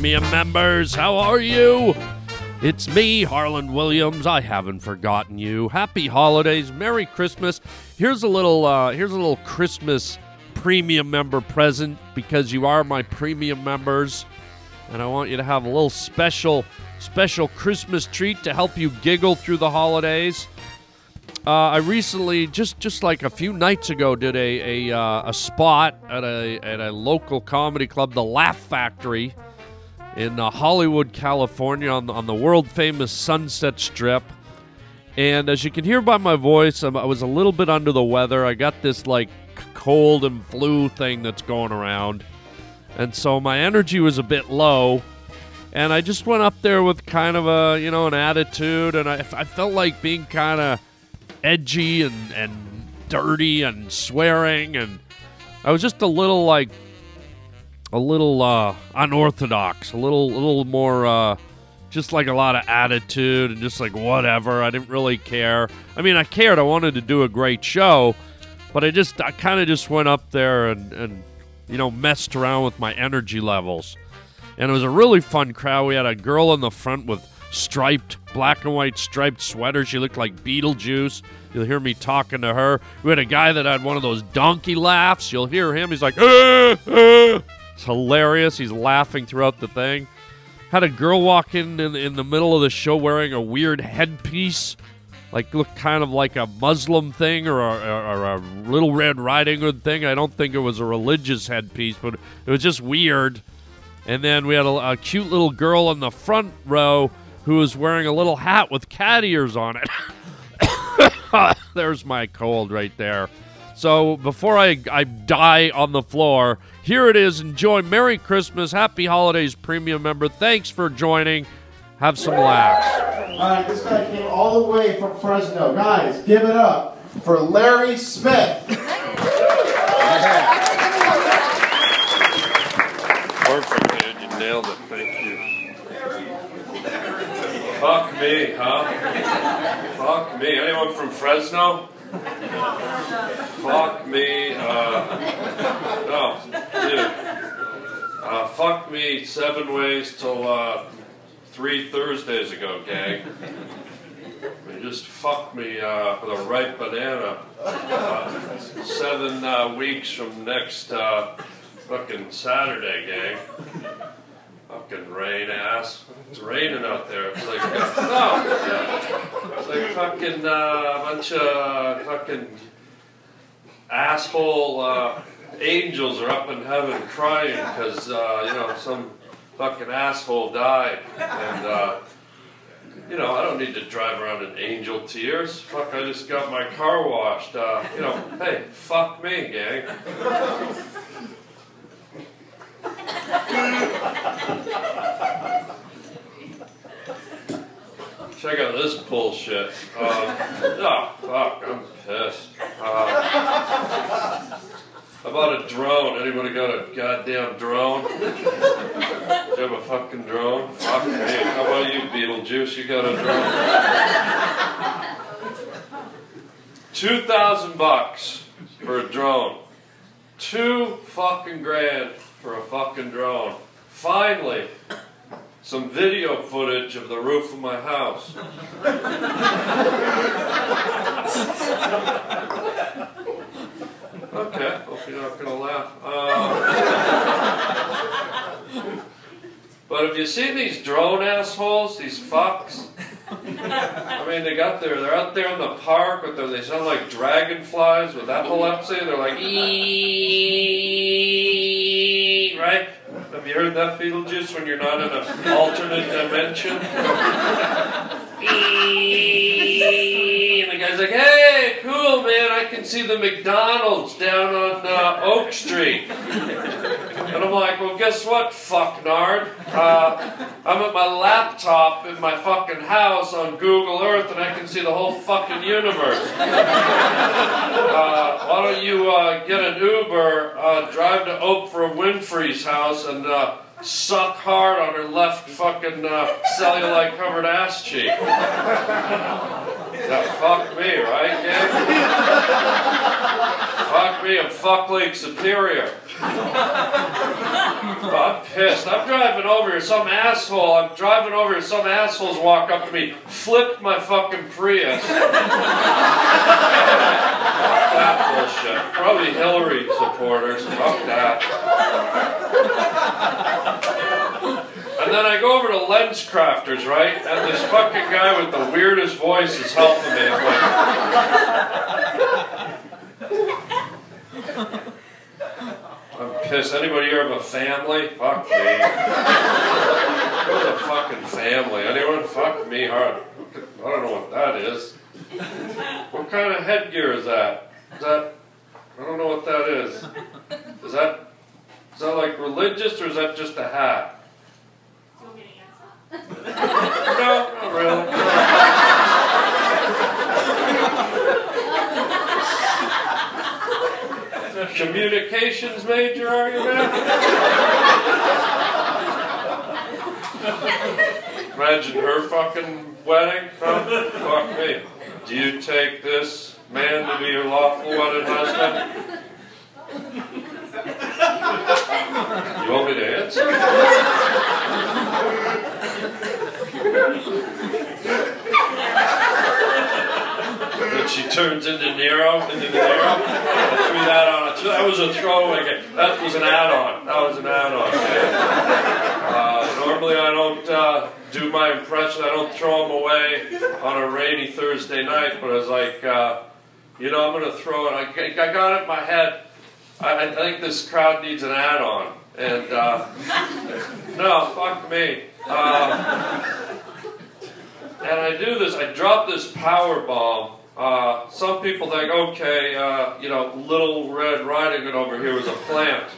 premium members. How are you? It's me, Harland Williams. I haven't forgotten you. Happy holidays, Merry Christmas. Here's a little uh, here's a little Christmas premium member present because you are my premium members, and I want you to have a little special special Christmas treat to help you giggle through the holidays. Uh, I recently, just just like a few nights ago, did a a, uh, a spot at a at a local comedy club, the Laugh Factory, in uh, Hollywood, California, on the, on the world famous Sunset Strip. And as you can hear by my voice, I'm, I was a little bit under the weather. I got this like cold and flu thing that's going around, and so my energy was a bit low. And I just went up there with kind of a you know an attitude, and I, I felt like being kind of edgy and, and dirty and swearing and I was just a little like a little uh, unorthodox, a little a little more uh, just like a lot of attitude and just like whatever. I didn't really care. I mean, I cared. I wanted to do a great show, but I just I kind of just went up there and and you know messed around with my energy levels. And it was a really fun crowd. We had a girl in the front with striped, black and white striped sweater. She looked like Beetlejuice. You'll hear me talking to her. We had a guy that had one of those donkey laughs. You'll hear him. He's like, ah, ah. It's hilarious. He's laughing throughout the thing. Had a girl walk in, in in the middle of the show wearing a weird headpiece, like looked kind of like a Muslim thing or a, or a Little Red Riding Hood thing. I don't think it was a religious headpiece, but it was just weird. And then we had a, a cute little girl in the front row who was wearing a little hat with cat ears on it. There's my cold right there. So before I, I die on the floor, here it is. Enjoy. Merry Christmas. Happy Holidays, premium member. Thanks for joining. Have some laughs. All right, this guy came all the way from Fresno. Guys, give it up for Larry Smith. Perfect, man. You nailed it. Thank you. Fuck me, huh? Fuck me. Anyone from Fresno? Fuck me. Uh, no, dude. Uh, fuck me seven ways till uh, three Thursdays ago, gang. Mean, just fuck me uh, with a ripe banana. Uh, seven uh, weeks from next uh, fucking Saturday, gang. Fucking rain ass. It's raining out there. It's like, no. It's like fucking uh, bunch of fucking asshole uh, angels are up in heaven crying because, uh, you know, some fucking asshole died. And, uh, you know, I don't need to drive around in angel tears. Fuck, I just got my car washed. Uh, you know, hey, fuck me, gang. Check out this bullshit. Uh, oh, fuck, I'm pissed. Uh, I bought a drone. Anybody got a goddamn drone? Do you have a fucking drone? Fuck me. How about you, Beetlejuice? You got a drone? Two thousand bucks for a drone. Two fucking grand for a fucking drone. Finally, some video footage of the roof of my house. Okay, hope you're not gonna laugh. Uh, but have you seen these drone assholes, these fucks? I mean, they got their, they're out there in the park with their, they sound like dragonflies with epilepsy. They're like, "Ee," right? Have you heard that Beetlejuice when you're not in an alternate dimension? And the guy's like, hey, cool, man, I can see the McDonald's down on uh, Oak Street. And I'm like, well, guess what, fucknard? Uh, I'm at my laptop in my fucking house on Google Earth and I can see the whole fucking universe. Uh, why don't you uh, get an Uber, uh, drive to Oprah Winfrey's house and uh, suck hard on her left fucking uh, cellulite covered ass cheek? Yeah, fuck me, right, gang? fuck me, I'm fuck Lake Superior. I'm pissed. I'm driving over here, some asshole, I'm driving over here, some assholes walk up to me, flipped my fucking Prius. that bullshit. Probably Hillary supporters. Fuck that. And then I go over to LensCrafters, right? And this fucking guy with the weirdest voice is helping me. I'm like, I'm pissed. Anybody here have a family? Fuck me. What's a fucking family? Anyone? Fuck me hard. I don't know what that is. What kind of headgear is that? Is that? I don't know what that is. Is that? Is that like religious or is that just a hat? Do you want me to answer? No, not really. Communications major, are you, man? Imagine her fucking wedding. Huh? Fuck me. Do you take this man to be your lawful wedded husband? You want me to answer? When she turns Nero, the. I threw that on. it. That was a throwaway. game. That was an add-on. That was an add-on. Uh, normally I don't uh, do my impression. I don't throw them away on a rainy Thursday night. But I was like, uh, you know, I'm going to throw it. I, I got it in my head. I, I think this crowd needs an add-on. And uh, no, fuck me. Uh, and I do this. I drop this power bomb. Uh, some people think, okay, uh, you know, Little Red Riding Hood over here was a plant,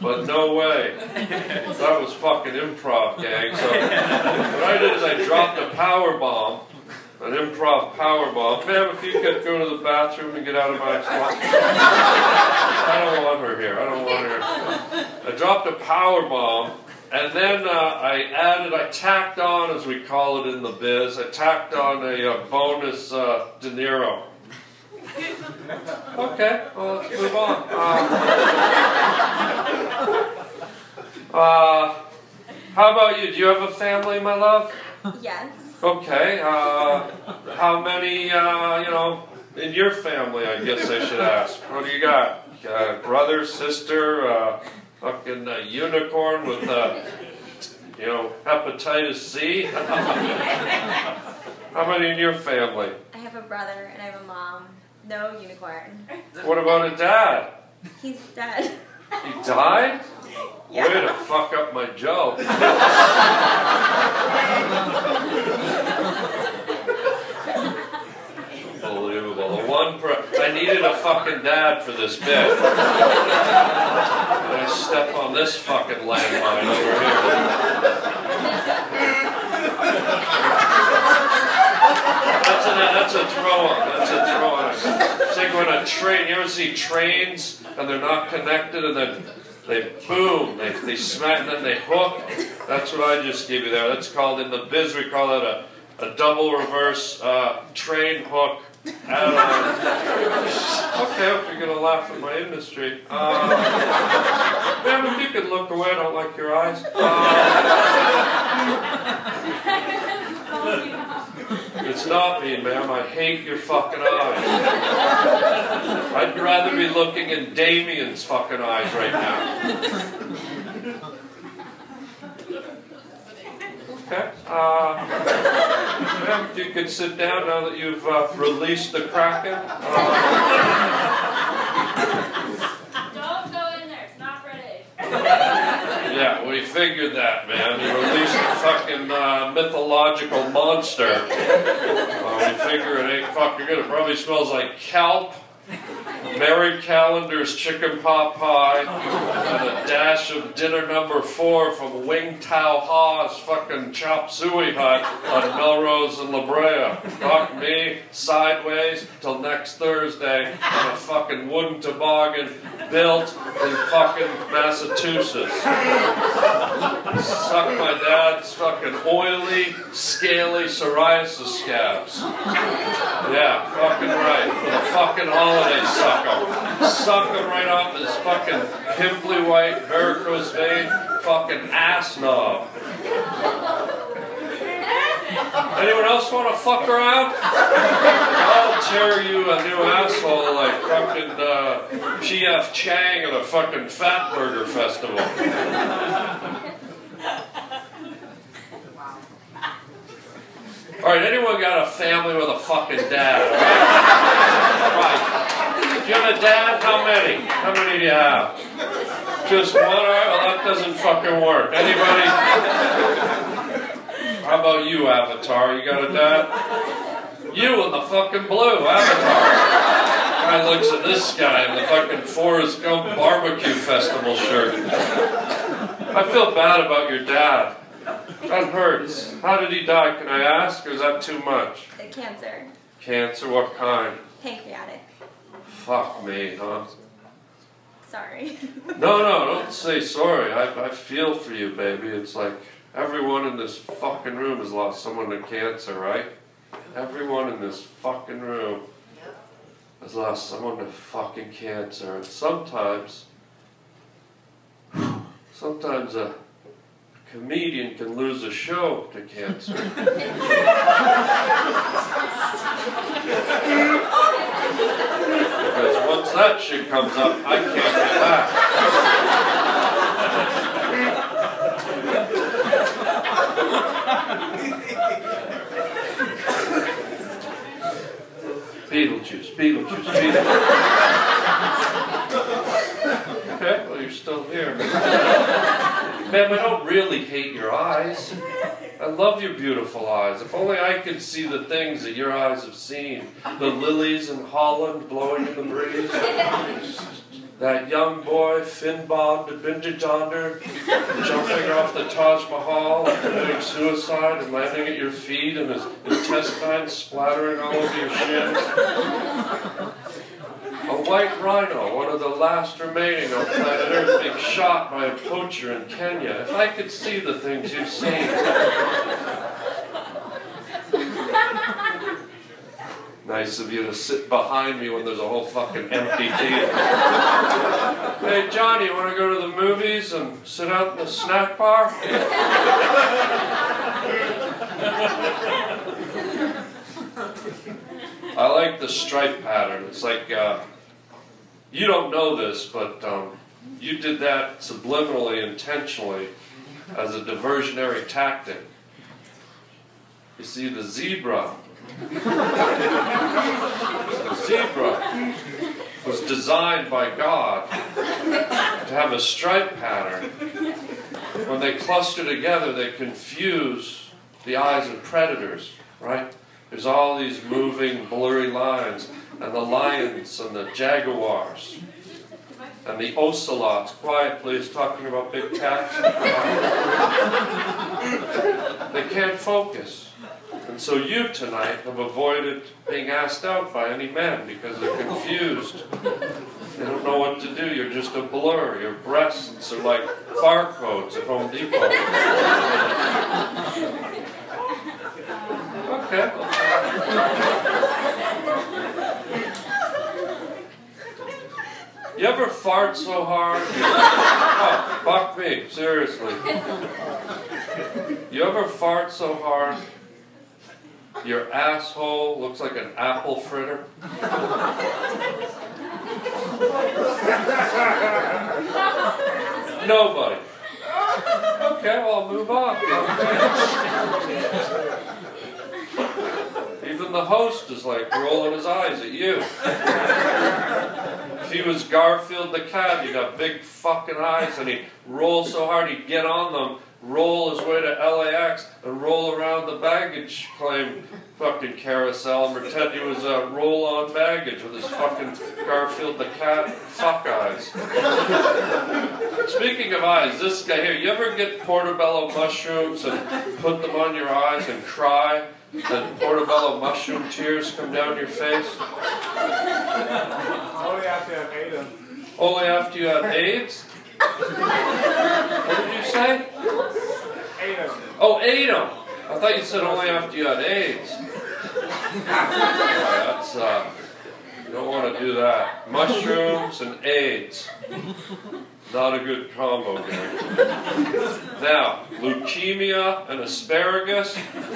but no way. That was fucking improv, gang. So what I did is I dropped a power bomb, an improv power bomb. Ma'am, if you could go to the bathroom and get out of my spot. I don't want her here. I don't want her. I dropped a power bomb, and then uh, I added, I tacked on, as we call it in the biz, I tacked on a uh, bonus uh, De Niro. Okay, well, let's move on. Uh, uh, how about you? Do you have a family, my love? Yes. Okay. Uh, how many, uh, you know, in your family, I guess I should ask? What do you got? Uh, brother, sister, uh, fucking uh, unicorn with, uh, you know, hepatitis C? how many in your family? I have a brother and I have a mom. No unicorn. What about a dad? He's dead. He died? Yeah. Way to fuck up my joke. I needed a fucking dad for this bit. I step on this fucking landmine over here. That's a, that's a throw on. That's a throw on. It's like when a train, you ever see trains and they're not connected and then they boom, they, they smack and then they hook. That's what I just gave you there. That's called, in the biz, we call it a, a double reverse uh, train hook add-on. Okay, if you're going to laugh at my industry. Uh, ma'am, if you could look away, I don't like your eyes. Uh, it's not me, ma'am. I hate your fucking eyes. I'd rather be looking in Damien's fucking eyes right now. Okay. Uh, you could sit down now that you've uh, released the Kraken. Uh, Don't go in there. It's not ready. yeah, we figured that, man. You released a fucking uh, mythological monster. Uh, we figure it ain't fucking good. It probably smells like kelp. Marie Callender's chicken pot pie, oh. and a dash of dinner number four from Wing Tao Ha's fucking chop suey hut on Melrose and La Brea. Fuck me sideways till next Thursday on a fucking wooden toboggan built in fucking Massachusetts. Suck my dad's fucking oily, scaly psoriasis scabs. Yeah, fucking right. For the fucking holidays, suck 'em. Suck 'em right off his fucking pimply white, varicose vein, fucking ass knob. Anyone else want to fuck around? I'll tear you a new asshole like fucking uh, P.F. Chang at a fucking Fat Burger Festival. All right, anyone got a family with a fucking dad? Right. you have a dad? How many? How many do you have? Just one? All right, well, that doesn't fucking work. Anybody? How about you, Avatar? You got a dad? You in the fucking blue, Avatar. Guy looks at this guy in the fucking Forrest Gump barbecue festival shirt. I feel bad about your dad. That hurts. How did he die, can I ask, or is that too much? Uh, Cancer. Cancer, what kind? Pancreatic. Fuck me, huh? Sorry. No, no, don't say sorry. I, I feel for you, baby. It's like everyone in this fucking room has lost someone to cancer, right? Everyone in this fucking room has lost someone to fucking cancer. And sometimes, sometimes a comedian can lose a show to cancer. because once that shit comes up, I can't get back. Beetlejuice, Beetlejuice, Beetlejuice. okay, well, you're still here. Ma'am, I don't really hate your eyes. I love your beautiful eyes. If only I could see the things that your eyes have seen. The lilies in Holland blowing in the breeze. That young boy, Finnbond de Bindajonder, jumping off the Taj Mahal, and committing suicide and landing at your feet and his intestines splattering all over your shins. A white rhino, one of the last remaining on planet Earth, being shot by a poacher in Kenya. If I could see the things you've seen. Nice of you to sit behind me when there's a whole fucking empty theater. hey, Johnny, you want to go to the movies and sit out in the snack bar? I like the stripe pattern. It's like, uh, you don't know this, but um, you did that subliminally, intentionally, as a diversionary tactic. You see, the zebra the zebra was designed by God to have a stripe pattern. When they cluster together, they confuse the eyes of predators, right? There's all these moving, blurry lines, and the lions and the jaguars and the ocelots. Quiet, please, talking about big cats. they can't focus. And so you tonight have avoided being asked out by any men because they're confused. They don't know what to do. You're just a blur. Your breasts are like barcodes at Home Depot. Okay. You ever fart so hard? Oh, fuck me, seriously. You ever fart so hard your asshole looks like an apple fritter. Nobody. Okay, well, I'll move on. Even the host is like rolling his eyes at you. He was Garfield the cat, he got big fucking eyes and he'd roll so hard he'd get on them roll his way to LAX and roll around the baggage claim fucking carousel and pretend he was a roll-on baggage with his fucking Garfield the cat fuck eyes. Speaking of eyes, this guy here, you ever get portobello mushrooms and put them on your eyes and cry? And portobello mushroom tears come down your face? Only after I've ate them. Only after you have AIDS? What did you say? Oh, ate. I thought you said only after you had AIDS. That's uh, you don't want to do that. Mushrooms and AIDS. Not a good combo there. Now, leukemia and asparagus, bingo.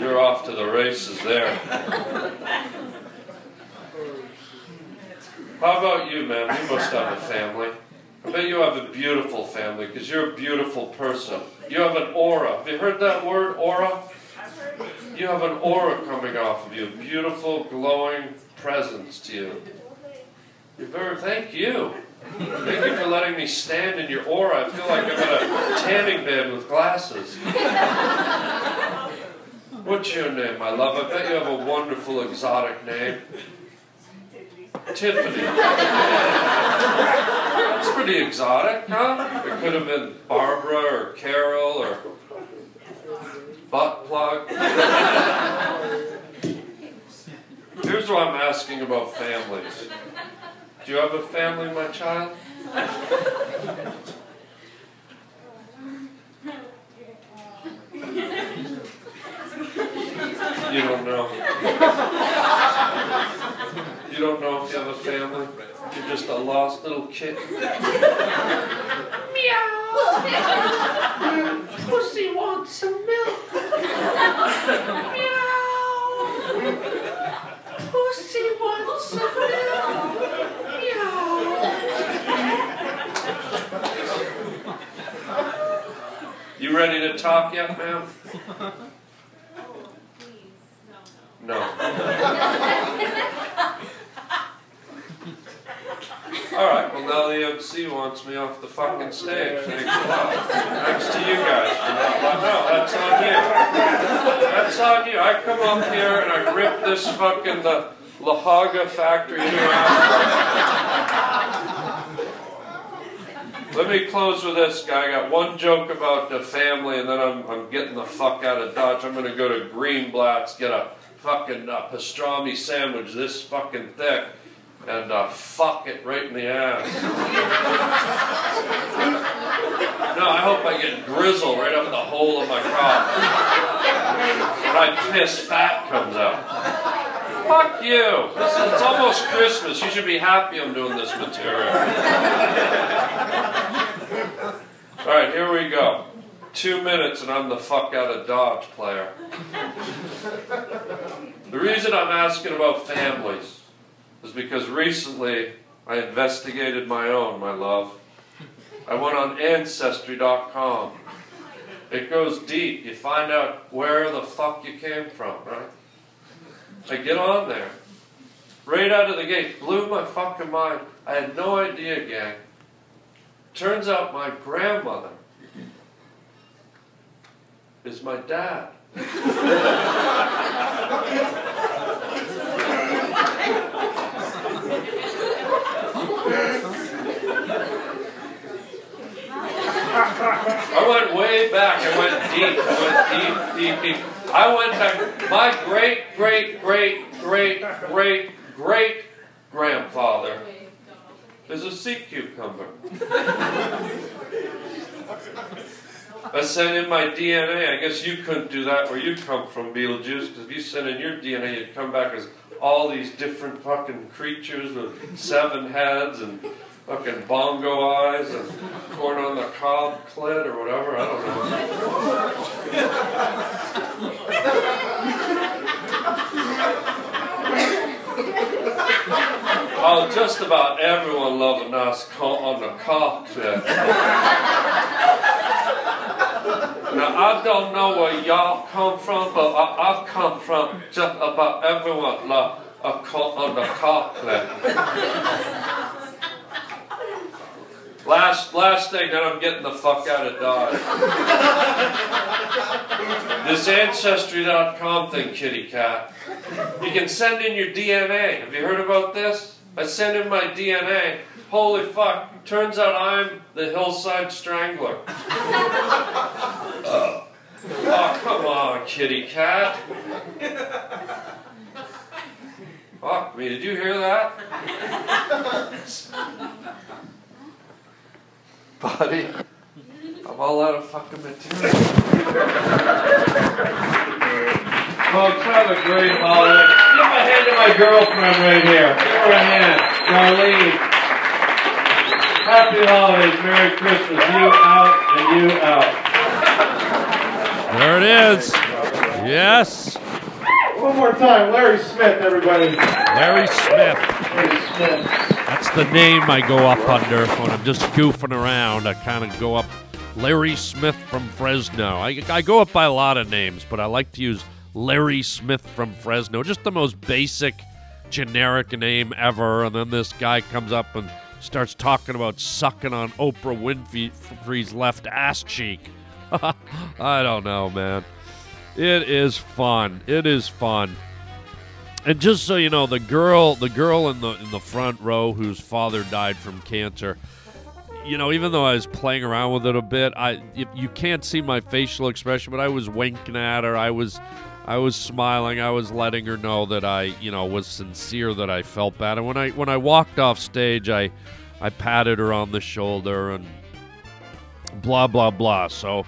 You're off to the races there. How about you, man? You must have a family. I bet you have a beautiful family because you're a beautiful person. You have an aura. Have you heard that word, aura? You have an aura coming off of you, beautiful, glowing presence to you. You're very, thank you. Thank you for letting me stand in your aura. I feel like I'm in a tanning bed with glasses. What's your name, my love? I bet you have a wonderful exotic name. Tiffany. That's pretty exotic, huh? It could have been Barbara or Carol or butt plug. Here's what I'm asking about families. Do you have a family, my child? You don't know. You don't know if you have a family. You're just a lost little kitten. Meow. Pussy wants some milk. Meow. Pussy wants milk. Meow. You ready to talk yet, ma'am? No. All right. Well, now the MC wants me off the fucking stage. Thanks a lot. Thanks to you guys for not. Well, no, that's on I come up here and I rip this fucking the La Haga factory Let me close with this guy. I got one joke about the family, and then I'm, I'm getting the fuck out of Dodge. I'm going to go to Greenblatt's, get a fucking pastrami sandwich this fucking thick, and uh, fuck it right in the ass. no, I hope I get grizzle right up in the hole of my cock. When I piss, fat comes out. Fuck you! This is, it's almost Christmas. You should be happy I'm doing this material. All right, here we go. Two minutes and I'm the fuck out of Dodge player. The reason I'm asking about families is because recently I investigated my own, my love. I went on Ancestry.com. It goes deep. You find out where the fuck you came from, right? I get on there. Right out of the gate, blew my fucking mind. I had no idea, gang. Turns out my grandmother is my dad. I went way back. I went deep. Went deep, deep, deep. I went back. My great, great, great, great, great, great grandfather is a sea cucumber. I sent in my DNA. I guess you couldn't do that where you come from, Beetlejuice, because if you sent in your DNA, you'd come back as all these different fucking creatures with seven heads and fucking bongo eyes and corn on the cob clit or whatever. I don't know. Oh, just about everyone loves a nice corn on the cob clit. Now, I don't know where y'all come from, but I, I come from just about everyone love a corn on the cob clit. Last, last thing, then I'm getting the fuck out of Dodge. this Ancestry.com thing, kitty cat. You can send in your DNA. Have you heard about this? I sent in my DNA. Holy fuck. Turns out I'm the hillside strangler. Oh, oh, come on, kitty cat. Fuck me, did you hear that? Buddy, I'm all out of fucking material. Folks, have a great holiday. Give a hand to my girlfriend right here. Give her a hand. Darlene. Happy holidays. Merry Christmas. You out and you out. There it is. Yes. One more time, Larry Smith, everybody. Larry Smith. Larry Smith. That's the name I go up under when I'm just goofing around. I kind of go up Larry Smith from Fresno. I, I go up by a lot of names, but I like to use Larry Smith from Fresno. Just the most basic, generic name ever. And then this guy comes up and starts talking about sucking on Oprah Winfrey's left ass cheek. I don't know, man. It is fun. It is fun. And just so you know, the girl, the girl in the in the front row whose father died from cancer. You know, even though I was playing around with it a bit, I you, can't see my facial expression, but I was winking at her. I was I was smiling. I was letting her know that I, you know, was sincere that I felt bad. And when I when I walked off stage, I I patted her on the shoulder and blah blah blah. So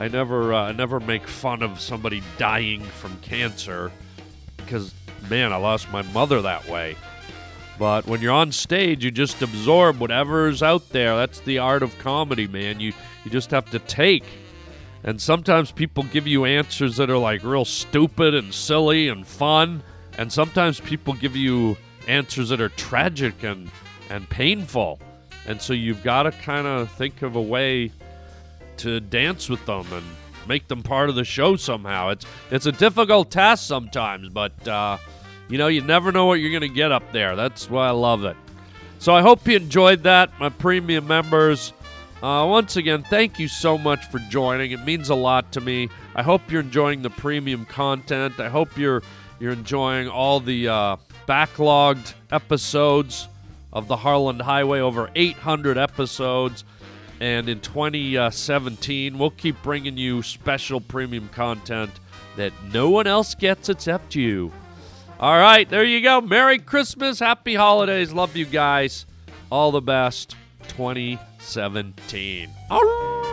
I never uh, I never make fun of somebody dying from cancer because man, I lost my mother that way. But when you're on stage, you just absorb whatever's out there. That's the art of comedy, man. You you just have to take. And sometimes people give you answers that are like real stupid and silly and fun, and sometimes people give you answers that are tragic and and painful. And so you've got to kind of think of a way to dance with them and make them part of the show somehow. It's it's a difficult task sometimes, but uh, you know you never know what you're going to get up there. That's why I love it. So I hope you enjoyed that, my premium members. Uh, once again, thank you so much for joining. It means a lot to me. I hope you're enjoying the premium content. I hope you're you're enjoying all the uh, backlogged episodes of the Harland Highway. Over 800 episodes. And in 2017, we'll keep bringing you special premium content that no one else gets except you. All right, there you go. Merry Christmas. Happy holidays. Love you guys. All the best. 2017. All right.